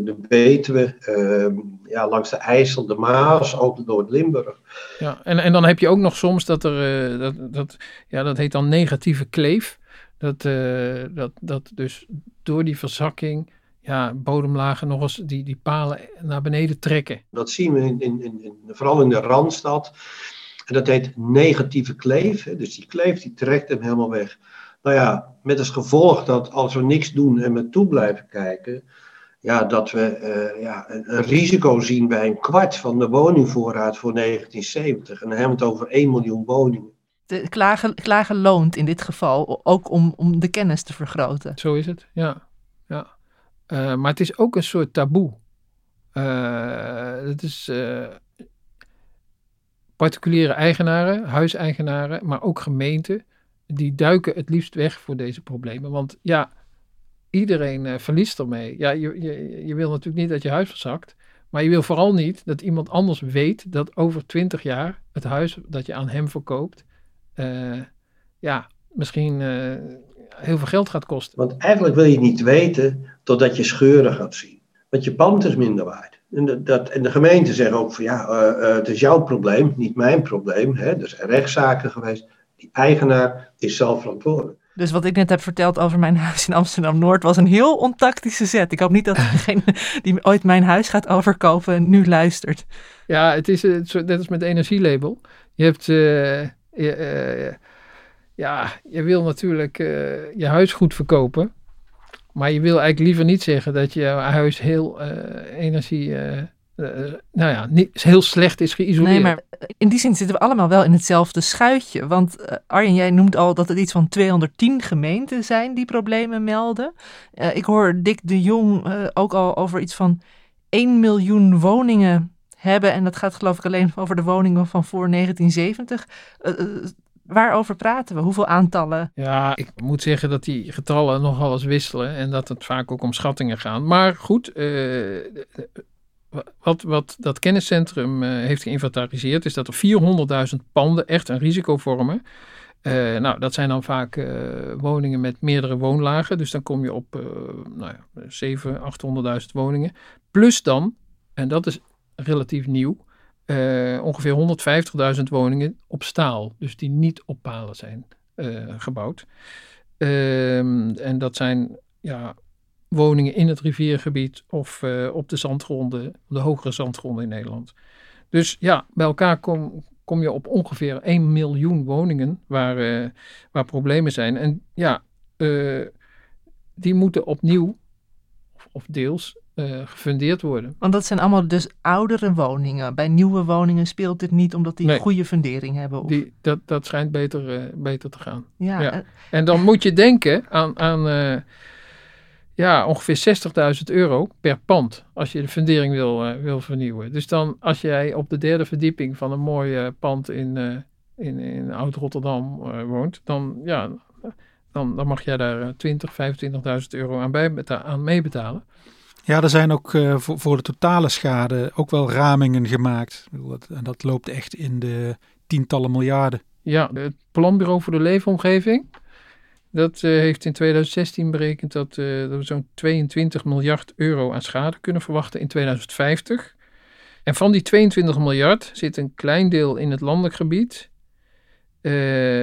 de Betuwe, uh, ja, langs de IJssel, de Maas, ook door Limburg. Ja, en, en dan heb je ook nog soms dat er, eh, dat, dat, ja, dat heet dan negatieve kleef. Dat, dat, dat dus door die verzakking ja, bodemlagen nog eens die, die palen naar beneden trekken. Dat zien we in, in, in, vooral in de Randstad. En dat heet negatieve kleef. Hè? Dus die kleef die trekt hem helemaal weg. Nou ja, met als gevolg dat als we niks doen en met toe blijven kijken, ja, dat we uh, ja, een, een, risico zien bij een kwart van de woningvoorraad voor 1970. En dan hebben we het over 1 miljoen woningen. De klagen, klagen loont in dit geval, ook om, om de kennis te vergroten. Zo is het, ja. ja. Uh, maar het is ook een soort taboe. Uh, het is particuliere eigenaren, huiseigenaren, maar ook gemeenten, die duiken het liefst weg voor deze problemen. Want ja, iedereen uh, verliest ermee. Ja, je, je, je wil natuurlijk niet dat je huis verzakt. Maar je wil vooral niet dat iemand anders weet dat over twintig jaar het huis dat je aan hem verkoopt, uh, ja, misschien uh, heel veel geld gaat kosten. Want eigenlijk wil je niet weten totdat je scheuren gaat zien. Want je pand is minder waard. En de, dat, en de gemeente zegt ook van ja, het is jouw probleem, niet mijn probleem. Hè? Er zijn rechtszaken geweest. Die eigenaar is zelf verantwoordelijk. Dus wat ik net heb verteld over mijn huis in Amsterdam-Noord was een heel ontactische zet. Ik hoop niet dat degene die ooit mijn huis gaat overkopen nu luistert. Ja, het is net als met energielabel. Je hebt, uh, je, uh, ja, je wil natuurlijk uh, je huis goed verkopen. Maar je wil eigenlijk liever niet zeggen dat je huis heel energie uh, nou ja, niet, heel slecht is geïsoleerd. Nee, maar in die zin zitten we allemaal wel in hetzelfde schuitje. Want uh, Arjen, jij noemt al dat het iets van 210 gemeenten zijn die problemen melden. Uh, ik hoor Dick de Jong ook al over iets van 1 miljoen woningen hebben. En dat gaat geloof ik alleen over de woningen van voor 1970. Waarover praten we? Hoeveel aantallen? Ja, ik moet zeggen dat die getallen nogal eens wisselen en dat het vaak ook om schattingen gaat. Maar goed, wat, wat dat kenniscentrum uh, heeft geïnventariseerd, is dat er 400.000 panden echt een risico vormen. Uh, nou, dat zijn dan vaak uh, woningen met meerdere woonlagen. Dus dan kom je op nou ja, 700.000, 800.000 woningen. Plus dan, en dat is relatief nieuw, ongeveer 150.000 woningen op staal. Dus die niet op palen zijn gebouwd. Ehm, en dat zijn ja, woningen in het riviergebied of uh, op de zandgronden, de hogere zandgronden in Nederland. Dus ja, bij elkaar kom, kom je op ongeveer 1 miljoen woningen waar, uh, waar problemen zijn. En ja, uh, die moeten opnieuw, of, of deels, gefundeerd worden. Want dat zijn allemaal dus oudere woningen. Bij nieuwe woningen speelt dit niet omdat die Nee. een goede fundering hebben. Of... Die, dat, dat schijnt beter, beter te gaan. Ja, Ja. eh, En dan moet je denken aan, aan eh, ja, ongeveer 60.000 euro per pand als je de fundering wil, eh, wil vernieuwen. Dus dan als jij op de derde verdieping van een mooi eh, pand in, eh, in, in Oud-Rotterdam woont, dan, ja, dan, dan mag jij daar eh, 20, 25.000 euro aan, bij, aan meebetalen. Ja, er zijn ook voor, voor de totale schade ook wel ramingen gemaakt. En dat loopt echt in de tientallen miljarden. Ja, het Planbureau voor de Leefomgeving. Dat eh, heeft in 2016 berekend dat, eh, dat we zo'n 22 miljard euro aan schade kunnen verwachten in 2050. En van die 22 miljard zit een klein deel in het landelijk gebied. Eh,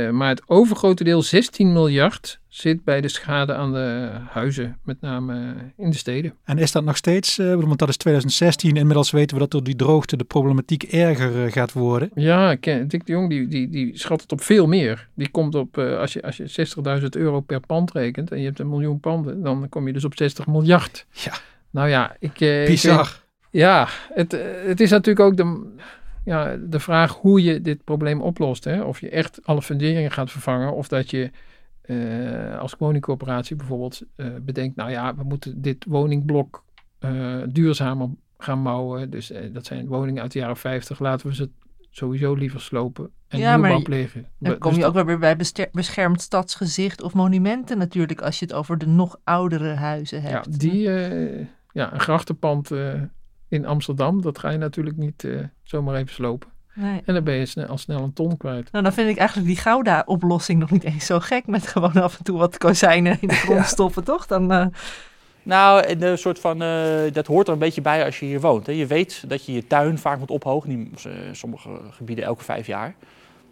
maar het overgrote deel, 16 miljard, zit bij de schade aan de huizen, met name in de steden. En is dat nog steeds, eh, want dat is 2016, inmiddels weten we dat door die droogte de problematiek erger eh, gaat worden. Ja, Dick de Jong die, die, die schat het op veel meer. Die komt op, als je, als je 60.000 euro per pand rekent en je hebt een miljoen panden, dan kom je dus op 60 miljard. Ja. Nou ja, ik... ik Bizar. ja, het, het is natuurlijk ook de, ja, de vraag hoe je dit probleem oplost. Hè? Of je echt alle funderingen gaat vervangen of dat je eh, als woningcorporatie bijvoorbeeld eh, bedenkt, nou ja, we moeten dit woningblok eh, duurzamer gaan bouwen. Dus dat zijn woningen uit de jaren 50. Laten we ze sowieso liever slopen en Ja, nieuwbouw je- plegen. Dan Dus kom je dat- ook weer bij beschermd stadsgezicht of monumenten natuurlijk, als je het over de nog oudere huizen Ja, hebt. die, eh, ja, een grachtenpand in Amsterdam, dat ga je natuurlijk niet eh, zomaar even slopen. Nee. En dan ben je snel, al snel een ton kwijt. Nou, dan vind ik eigenlijk die Gouda-oplossing nog niet eens zo gek. Met gewoon af en toe wat kozijnen in de grond stoppen, toch? Dan, eh, Nou, en de soort van, eh, dat hoort er een beetje bij als je hier woont. Hè. Je weet dat je je tuin vaak moet ophogen, in sommige gebieden elke vijf jaar.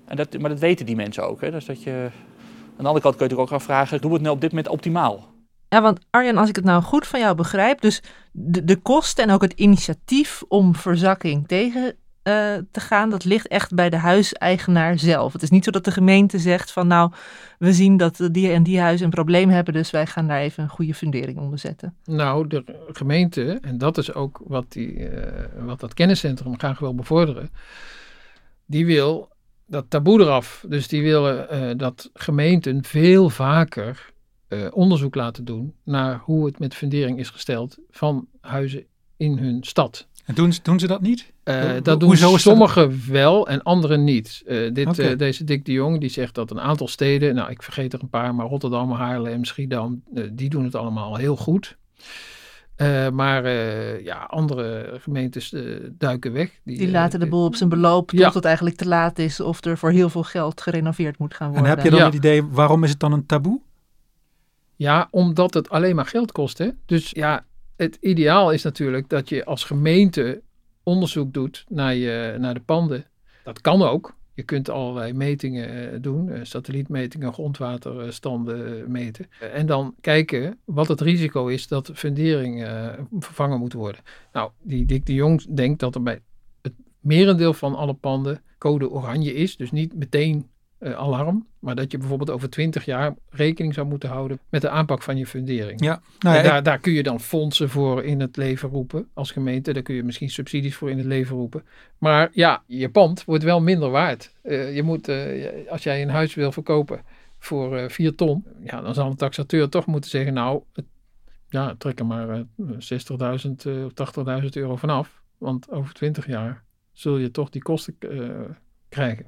En dat, maar dat weten die mensen ook. Hè. Dus dat je, aan de andere kant kun je natuurlijk ook afvragen, doen we het nou op dit moment optimaal? Ja, want Arjan, als ik het nou goed van jou begrijp, dus de, de kosten en ook het initiatief om verzakking tegen eh, te gaan, dat ligt echt bij de huiseigenaar zelf. Het is niet zo dat de gemeente zegt van nou, we zien dat die en die huizen een probleem hebben, dus wij gaan daar even een goede fundering onder zetten. Nou, de gemeente, en dat is ook wat, die, eh, wat dat kenniscentrum graag wil bevorderen, die wil dat taboe eraf. Dus die willen eh, dat gemeenten veel vaker eh, onderzoek laten doen naar hoe het met fundering is gesteld van huizen in hun stad. En doen, ze- doen ze dat niet? Eh, dat doen hoezo is dat- sommigen wel en anderen niet. Eh, dit, eh, deze Dick de Jong die zegt dat een aantal steden, nou ik vergeet er een paar, maar Rotterdam, Haarlem, Schiedam, die doen het allemaal heel goed. Eh, maar eh, ja, andere gemeentes duiken weg. Die eh, laten de boel op zijn beloop Ja. tot het eigenlijk te laat is of er voor heel veel geld gerenoveerd moet gaan En worden. heb je dan Ja. het idee, waarom is het dan een taboe? Ja, omdat het alleen maar geld kost. Hè? Dus ja, het ideaal is natuurlijk dat je als gemeente onderzoek doet naar, je, naar de panden. Dat kan ook. Je kunt allerlei metingen eh, doen, eh, satellietmetingen, grondwaterstanden eh, meten. En dan kijken wat het risico is dat de fundering vervangen moet worden. Nou, die Dick de Jong denkt dat er bij het merendeel van alle panden code oranje is. Dus niet meteen eh, alarm. Maar dat je bijvoorbeeld over 20 jaar rekening zou moeten houden met de aanpak van je fundering. Ja, nou ja, En ik- daar, daar kun je dan fondsen voor in het leven roepen als gemeente. Daar kun je misschien subsidies voor in het leven roepen. Maar ja, je pand wordt wel minder waard. Eh, je moet, eh, als jij een huis wil verkopen voor 4 ton, ja, dan zal een taxateur toch moeten zeggen, nou, ja, trek er maar eh, 60.000 eh, of 80.000 euro vanaf. Want over 20 jaar zul je toch die kosten krijgen.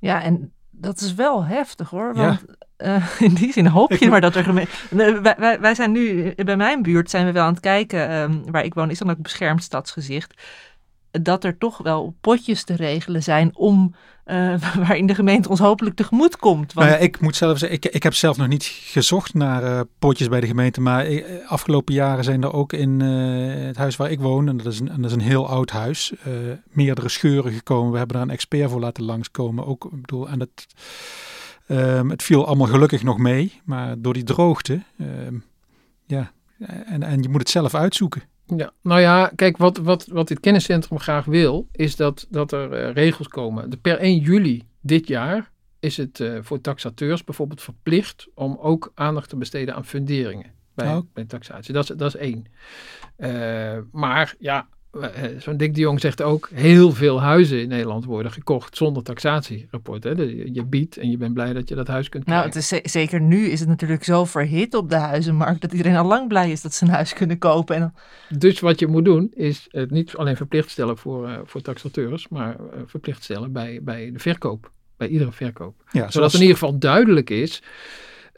Ja, en dat is wel heftig hoor. Ja. Want eh, in die zin hoop je maar dat er wij, wij, wij zijn nu, bij mijn buurt zijn we wel aan het kijken, ehm, waar ik woon is dan ook beschermd stadsgezicht, dat er toch wel potjes te regelen zijn om, eh, waarin de gemeente ons hopelijk tegemoet komt. Want Nou ja, ik moet zelf zeggen, ik, ik heb zelf nog niet gezocht naar eh, potjes bij de gemeente. Maar eh, afgelopen jaren zijn er ook in het huis waar ik woon, en dat is een, en dat is een heel oud huis, meerdere scheuren gekomen. We hebben daar een expert voor laten langskomen. Ook, ik bedoel, en het, ehm, het viel allemaal gelukkig nog mee. Maar door die droogte, ehm, ja, en, en je moet het zelf uitzoeken. Ja, nou ja, kijk, wat, wat, wat dit kenniscentrum graag wil, is dat, dat er eh, regels komen. De, per 1 juli dit jaar is het eh, voor taxateurs bijvoorbeeld verplicht om ook aandacht te besteden aan funderingen bij, Oh. bij taxatie. Dat is, dat is één. Eh, maar ja, zo'n Dick de Jong zegt ook, heel veel huizen in Nederland worden gekocht zonder taxatierapport. Hè? Je biedt en je bent blij dat je dat huis kunt nou, krijgen. het is ze- zeker nu is het natuurlijk zo verhit op de huizenmarkt dat iedereen al lang blij is dat ze een huis kunnen kopen. En Dus wat je moet doen, is het niet alleen verplicht stellen voor, eh, voor taxateurs, maar eh, verplicht stellen bij, bij de verkoop. Bij iedere verkoop. Ja, Zodat zoals, in ieder geval duidelijk is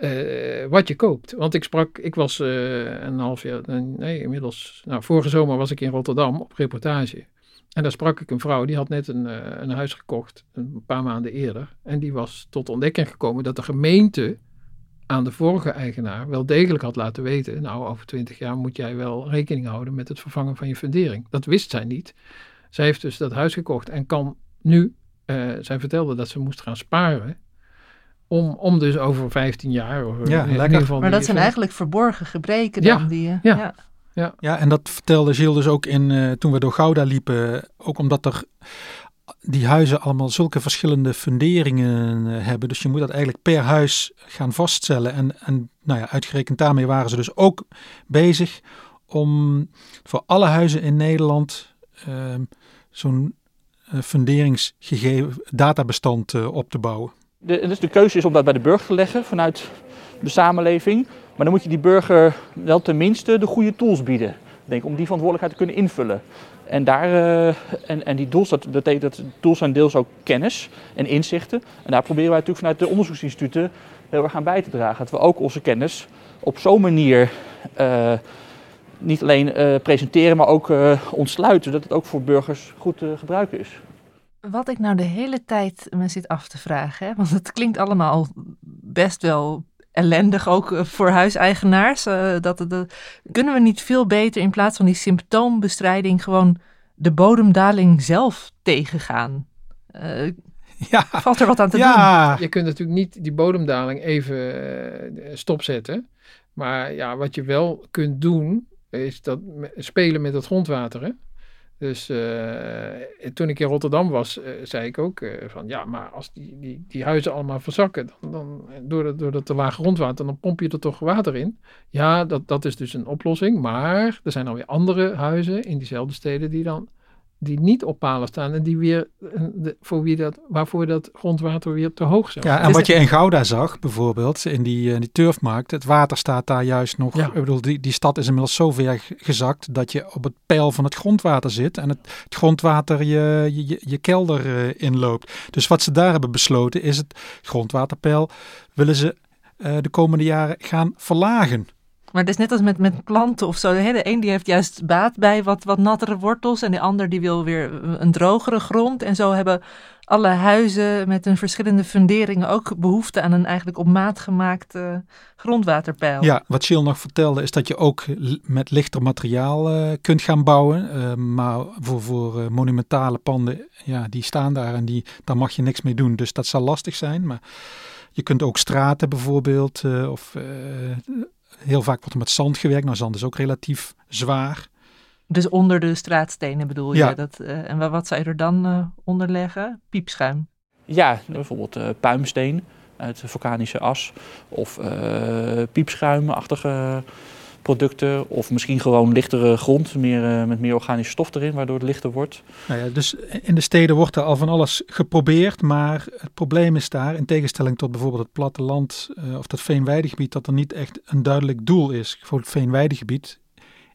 eh, wat je koopt. Want ik sprak, ik was eh, een half jaar, nee, inmiddels, nou, vorige zomer was ik in Rotterdam op reportage. En daar sprak ik een vrouw, die had net een, eh, een huis gekocht, een paar maanden eerder. En die was tot ontdekking gekomen dat de gemeente aan de vorige eigenaar wel degelijk had laten weten, nou, over twintig jaar moet jij wel rekening houden met het vervangen van je fundering. Dat wist zij niet. Zij heeft dus dat huis gekocht en kan nu, zij vertelde dat ze moest gaan sparen, om, om dus over 15 jaar, of Ja, in, ieder geval maar dat zijn eigenlijk verborgen gebreken Ja, dan. Die, eh, ja. Ja, en dat vertelde Gilles dus ook in, eh, toen we door Gouda liepen. Ook omdat er die huizen allemaal zulke verschillende funderingen eh, hebben. Dus je moet dat eigenlijk per huis gaan vaststellen. En, en nou ja, uitgerekend daarmee waren ze dus ook bezig om voor alle huizen in Nederland ehm, zo'n eh, funderingsgegeven databestand eh, op te bouwen. De, dus de keuze is om dat bij de burger te leggen vanuit de samenleving. Maar dan moet je die burger wel tenminste de goede tools bieden. Denk, om die verantwoordelijkheid te kunnen invullen. En, daar, eh, en, en die tools, dat betekent dat tools zijn deels ook kennis en inzichten. En daar proberen wij natuurlijk vanuit de onderzoeksinstituten heel erg aan bij te dragen. Dat we ook onze kennis op zo'n manier eh, niet alleen eh, presenteren, maar ook ontsluiten. Dat het ook voor burgers goed te gebruiken is. Wat ik nou de hele tijd me zit af te vragen, hè, want het klinkt allemaal best wel ellendig, ook eh, voor huiseigenaars. eh, dat, dat- kunnen we niet veel beter in plaats van die symptoombestrijding gewoon de bodemdaling zelf tegengaan? Eh, Ja, valt er wat aan te doen? ja. Je kunt natuurlijk niet die bodemdaling even eh, stopzetten. Maar ja, wat je wel kunt doen, is dat spelen met het grondwater. Hè? Dus eh, toen ik in Rotterdam was, eh, zei ik ook eh, van ja, maar als die, die, die huizen allemaal verzakken, dan, door, dat, door dat te laag grondwater, dan pomp je er toch water in. Ja, dat, dat is dus een oplossing. Maar er zijn alweer andere huizen in diezelfde steden die dan die niet op palen staan en die weer, de, voor wie dat, waarvoor dat grondwater weer te hoog zou Ja, en wat je in Gouda zag, bijvoorbeeld, in die, in die turfmarkt, het water staat daar juist nog. Ja. Ik bedoel, die, die stad is inmiddels zo ver gezakt dat je op het peil van het grondwater zit en het, het grondwater je, je, je kelder uh, inloopt. Dus wat ze daar hebben besloten is het grondwaterpeil willen ze uh, de komende jaren gaan verlagen. Maar het is net als met, met planten of zo. De een die heeft juist baat bij wat, wat nattere wortels. En de ander die wil weer een drogere grond. En zo hebben alle huizen met hun verschillende funderingen ook behoefte aan een eigenlijk op maat gemaakt uh, grondwaterpeil. Ja, wat Jill nog vertelde is dat je ook met lichter materiaal uh, kunt gaan bouwen. Uh, maar voor, voor monumentale panden, ja, die staan daar en die, daar mag je niks mee doen. Dus dat zal lastig zijn. Maar je kunt ook straten bijvoorbeeld of Heel vaak wordt er met zand gewerkt. Nou, zand is ook relatief zwaar. Dus onder de straatstenen bedoel je? Dat, uh, en wat zou je er dan uh, onder leggen? Piepschuim? Ja, bijvoorbeeld uh, puimsteen uit vulkanische as. Of piepschuimachtige producten. Of misschien gewoon lichtere grond meer, met meer organische stof erin, waardoor het lichter wordt. Nou ja, dus in de steden wordt er al van alles geprobeerd. Maar het probleem is daar, in tegenstelling tot bijvoorbeeld het platteland uh, of dat veenweidegebied, dat er niet echt een duidelijk doel is. Voor het veenweidegebied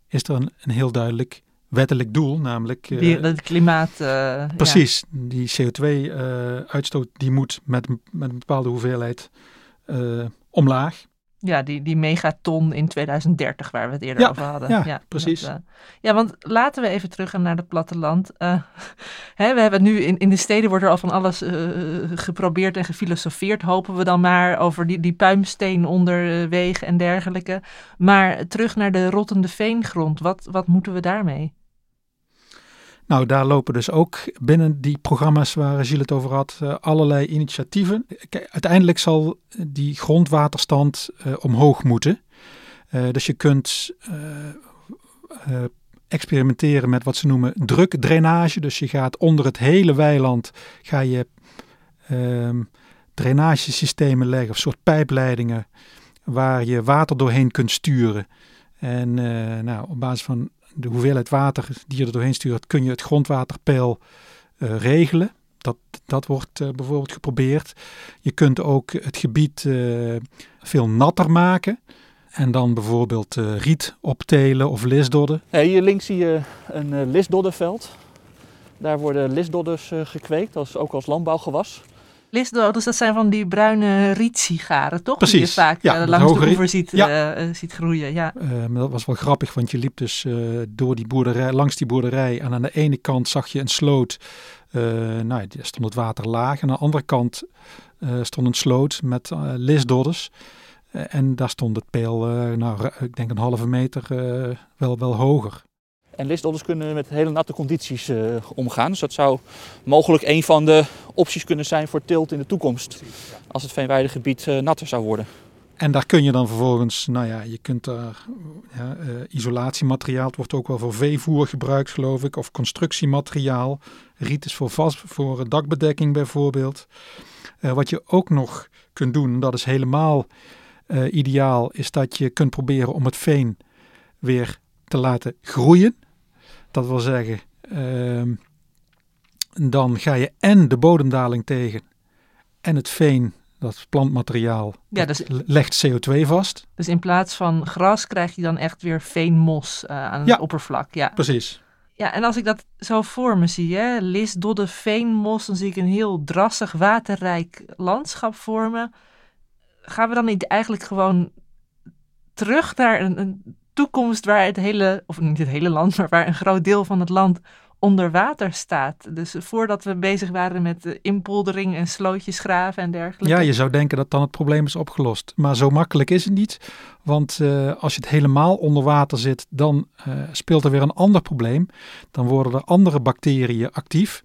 is er een, een heel duidelijk wettelijk doel, namelijk... Uh, het klimaat... Uh, precies, ja. die CO2-uitstoot die moet met, met een bepaalde hoeveelheid omlaag. Ja, die, die megaton in 2030 waar we het eerder ja, over hadden. Ja, ja precies. Dat, uh, ja, want laten we even terug gaan naar het platteland. Uh, hè, we hebben nu in, in de steden wordt er al van alles uh, geprobeerd en gefilosofeerd. Hopen we dan maar over die, die puimsteen onder wegen en dergelijke. Maar terug naar de rottende veengrond. Wat, wat moeten we daarmee? Nou, daar lopen dus ook binnen die programma's waar Gilles het over had, uh, allerlei initiatieven. Uiteindelijk zal die grondwaterstand uh, omhoog moeten. Dus je kunt experimenteren met wat ze noemen drukdrainage. Dus je gaat onder het hele weiland ga je um, drainagesystemen leggen, of soort pijpleidingen, waar je water doorheen kunt sturen. En nou, op basis van de hoeveelheid water die je er doorheen stuurt, kun je het grondwaterpeil uh, regelen. Dat, dat wordt uh, bijvoorbeeld geprobeerd. Je kunt ook het gebied uh, veel natter maken. En dan bijvoorbeeld riet optelen of lisdodden. Hier links zie je een lisdoddenveld. Daar worden lisdodders gekweekt, als, ook als landbouwgewas. Lisdodders, dat zijn van die bruine rietsigaren, toch? Precies. Die je vaak ja, uh, langs de oever ziet, ja. uh, ziet groeien. Ja. Maar dat was wel grappig, want je liep dus door die boerderij, langs die boerderij. En aan de ene kant zag je een sloot. nou, daar stond het water laag. En aan de andere kant stond een sloot met lisdodders. en daar stond het peel, nou, ik denk een halve meter wel, wel hoger. En listdodders kunnen met hele natte condities uh, omgaan. Dus dat zou mogelijk een van de opties kunnen zijn voor teelt in de toekomst. Als het veenweidegebied uh, natter zou worden. En daar kun je dan vervolgens, nou ja, je kunt daar ja, uh, isolatiemateriaal, het wordt ook wel voor veevoer gebruikt geloof ik, of constructiemateriaal. Riet is voor, vast, voor dakbedekking bijvoorbeeld. wat je ook nog kunt doen, dat is helemaal ideaal, is dat je kunt proberen om het veen weer te laten groeien. Dat wil zeggen, uh, dan ga je en de bodemdaling tegen en het veen, dat plantmateriaal, ja, dus, legt CO2 vast. Dus in plaats van gras krijg je dan echt weer veenmos uh, aan ja, het oppervlak. Ja, precies. Ja, en als ik dat zo voor me zie, hè, lis, dodde, veenmos, dan zie ik een heel drassig, waterrijk landschap vormen. Gaan we dan niet eigenlijk gewoon terug naar een, een toekomst waar het hele, of niet het hele land, maar waar een groot deel van het land onder water staat. Dus voordat we bezig waren met inpoldering en slootjes graven en dergelijke. Ja, je zou denken dat dan het probleem is opgelost. Maar zo makkelijk is het niet. Want uh, als je het helemaal onder water zit, dan uh, speelt er weer een ander probleem. Dan worden er andere bacteriën actief.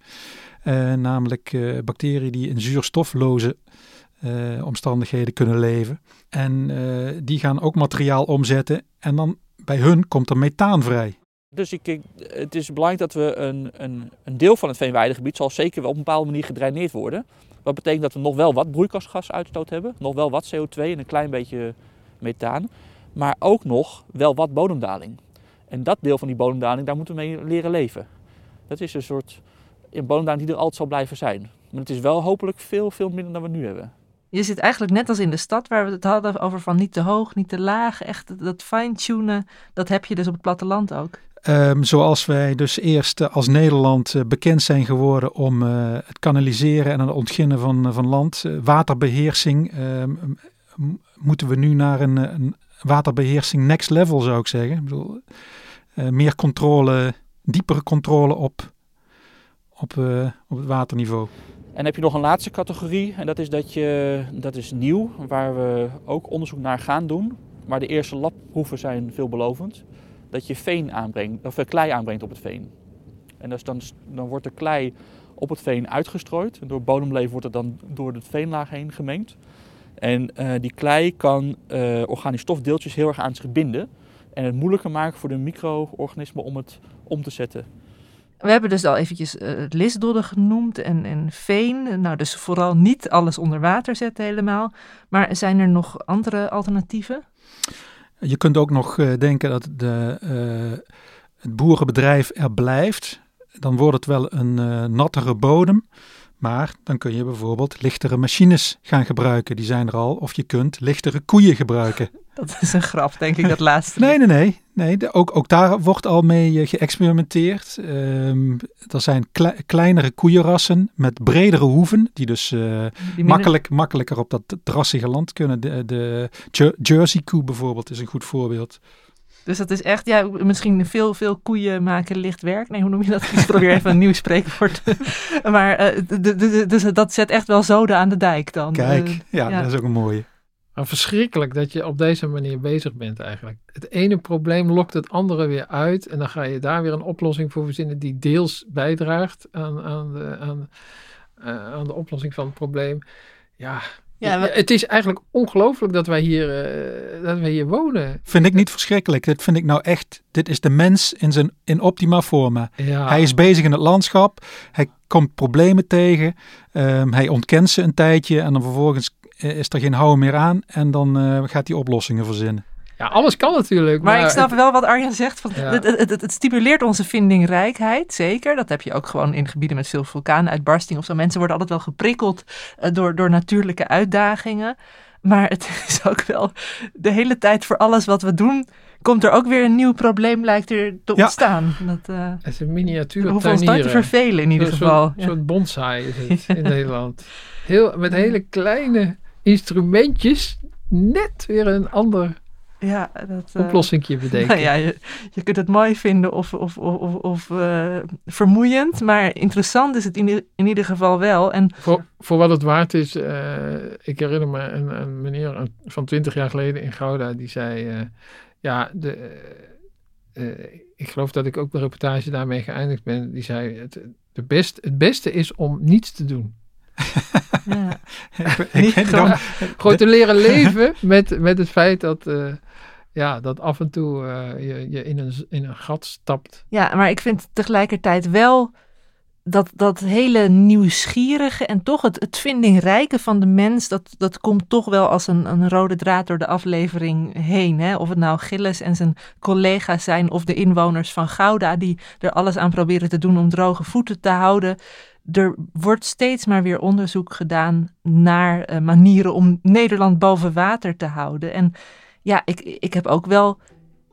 Namelijk bacteriën die in zuurstofloze omstandigheden kunnen leven. En die gaan ook materiaal omzetten. En dan bij hun komt er methaan vrij. Dus ik, het is belangrijk dat we een, een, een deel van het veenweidegebied zal zeker wel op een bepaalde manier gedraineerd worden. Wat betekent dat we nog wel wat broeikasgasuitstoot hebben, nog wel wat CO2 en een klein beetje methaan, maar ook nog wel wat bodemdaling. En dat deel van die bodemdaling, daar moeten we mee leren leven. Dat is een soort een bodemdaling die er altijd zal blijven zijn. Maar het is wel hopelijk veel, veel minder dan we nu hebben. Je zit eigenlijk net als in de stad waar we het hadden over van niet te hoog, niet te laag. Echt dat fine-tunen, dat heb je dus op het platteland ook. Um, zoals wij dus eerst uh, als Nederland uh, bekend zijn geworden om uh, het kanaliseren en het ontginnen van, van land, waterbeheersing, ehm, moeten we nu naar een, een, waterbeheersing next level zou ik zeggen. Ik bedoel, meer controle, diepere controle op, op, op het waterniveau. En heb je nog een laatste categorie en dat is dat je, dat is nieuw, waar we ook onderzoek naar gaan doen. Maar de eerste labproeven zijn veelbelovend dat je veen aanbrengt, of klei aanbrengt op het veen. En dan, dan wordt de klei op het veen uitgestrooid. Door bodemleven wordt het dan door het veenlaag heen gemengd. En uh, die klei kan uh, organische stofdeeltjes heel erg aan zich binden. En het moeilijker maken voor de micro-organismen om het om te zetten. We hebben dus al eventjes uh, lisdodden genoemd en, en veen. Nou, dus vooral niet alles onder water zetten helemaal. Maar zijn er nog andere alternatieven? Je kunt ook nog uh, denken dat de, uh, het boerenbedrijf er blijft. Dan wordt het wel een nattere bodem. Maar dan kun je bijvoorbeeld lichtere machines gaan gebruiken. Die zijn er al. Of je kunt lichtere koeien gebruiken. Dat is een grap, denk ik, dat laatste. nee, nee, nee. nee de, ook, ook daar wordt al mee geëxperimenteerd. Um, er zijn kle kleinere koeienrassen met bredere hoeven. Die dus uh, die makkelijk, makkelijker op dat drassige land kunnen. De, de Jersey koe bijvoorbeeld is een goed voorbeeld. Dus dat is echt, ja, misschien veel, veel koeien maken licht werk. Nee, hoe noem je dat? Ik probeer even een nieuw spreekwoord. maar uh, dus dat zet echt wel zoden aan de dijk dan. Kijk, uh, ja, ja, dat is ook een mooie. Maar verschrikkelijk dat je op deze manier bezig bent eigenlijk. Het ene probleem lokt het andere weer uit. En dan ga je daar weer een oplossing voor verzinnen die deels bijdraagt aan, aan, de, aan, uh, aan de oplossing van het probleem. Ja, ja, maar... Het is eigenlijk ongelooflijk dat wij hier, uh, dat wij hier wonen. Vind ik niet verschrikkelijk. Dit vind ik nou echt. Dit is de mens in zijn in optima forma. Ja. Hij is bezig in het landschap. Hij komt problemen tegen. Um, hij ontkent ze een tijdje en dan vervolgens is er geen houden meer aan. En dan uh, gaat hij oplossingen verzinnen. Ja, alles kan natuurlijk. Maar, maar ik snap het, wel wat Arjen zegt. Van, ja. het, het, het, het, stimuleert onze vindingrijkheid, zeker. Dat heb je ook gewoon in gebieden met veel vulkaanuitbarsting of zo. Mensen worden altijd wel geprikkeld uh, door, door natuurlijke uitdagingen. Maar het is ook wel de hele tijd voor alles wat we doen. Komt er ook weer een nieuw probleem, lijkt er te ja. ontstaan. Dat, uh, het is een miniatuur. We hoeven ons nooit te vervelen in ieder zo, geval. Zo'n ja. bonsai is het in Nederland. Heel, met hele kleine instrumentjes. Net weer een ander ja, dat, uh, oplossingje bedenken. Nou ja, je, je kunt het mooi vinden of, of, of, of uh, vermoeiend, maar interessant is het in, in ieder geval wel. En, voor, voor wat het waard is, uh, ik herinner me een, een meneer van twintig jaar geleden in Gouda, die zei, ja, de, ik geloof dat ik ook de reportage daarmee geëindigd ben, die zei, het, de best, het beste is om niets te doen. ja. ik, ik gewoon, gewoon te leren leven met, met het feit dat, uh, ja, dat af en toe uh, je, je in, een, in een gat stapt. Ja, maar ik vind tegelijkertijd wel dat, dat hele nieuwsgierige en toch het, het vindingrijke van de mens, dat, dat komt toch wel als een, een rode draad door de aflevering heen. Hè? Of het nou Gilles en zijn collega's zijn of de inwoners van Gouda, die er alles aan proberen te doen om droge voeten te houden er wordt steeds maar weer onderzoek gedaan naar uh, manieren om Nederland boven water te houden. En ja, ik, ik heb ook wel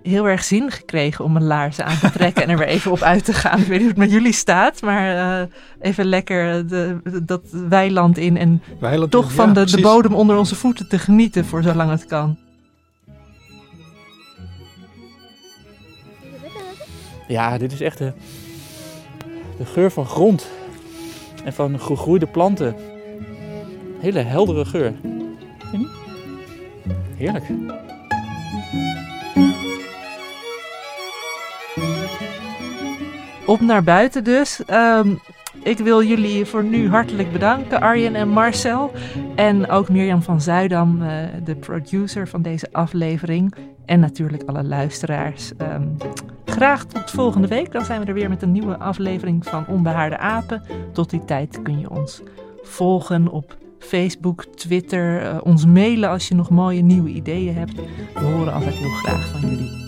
heel erg zin gekregen om mijn laarzen aan te trekken en er weer even op uit te gaan. Ik weet niet hoe het met jullie staat, maar uh, even lekker de, dat weiland in en weiland toch in, van ja, de, de bodem onder onze voeten te genieten voor zolang het kan. Ja, dit is echt de, de geur van grond en van gegroeide planten. Hele heldere geur. Heerlijk. Op naar buiten dus. Um, ik wil jullie voor nu hartelijk bedanken, Arjen en Marcel. En ook Mirjam van Zuidam, uh, de producer van deze aflevering. En natuurlijk alle luisteraars. Um, graag tot volgende week. Dan zijn we er weer met een nieuwe aflevering van Onbehaarde Apen. Tot die tijd kun je ons volgen op Facebook, Twitter, uh, ons mailen als je nog mooie nieuwe ideeën hebt. We horen altijd heel graag van jullie.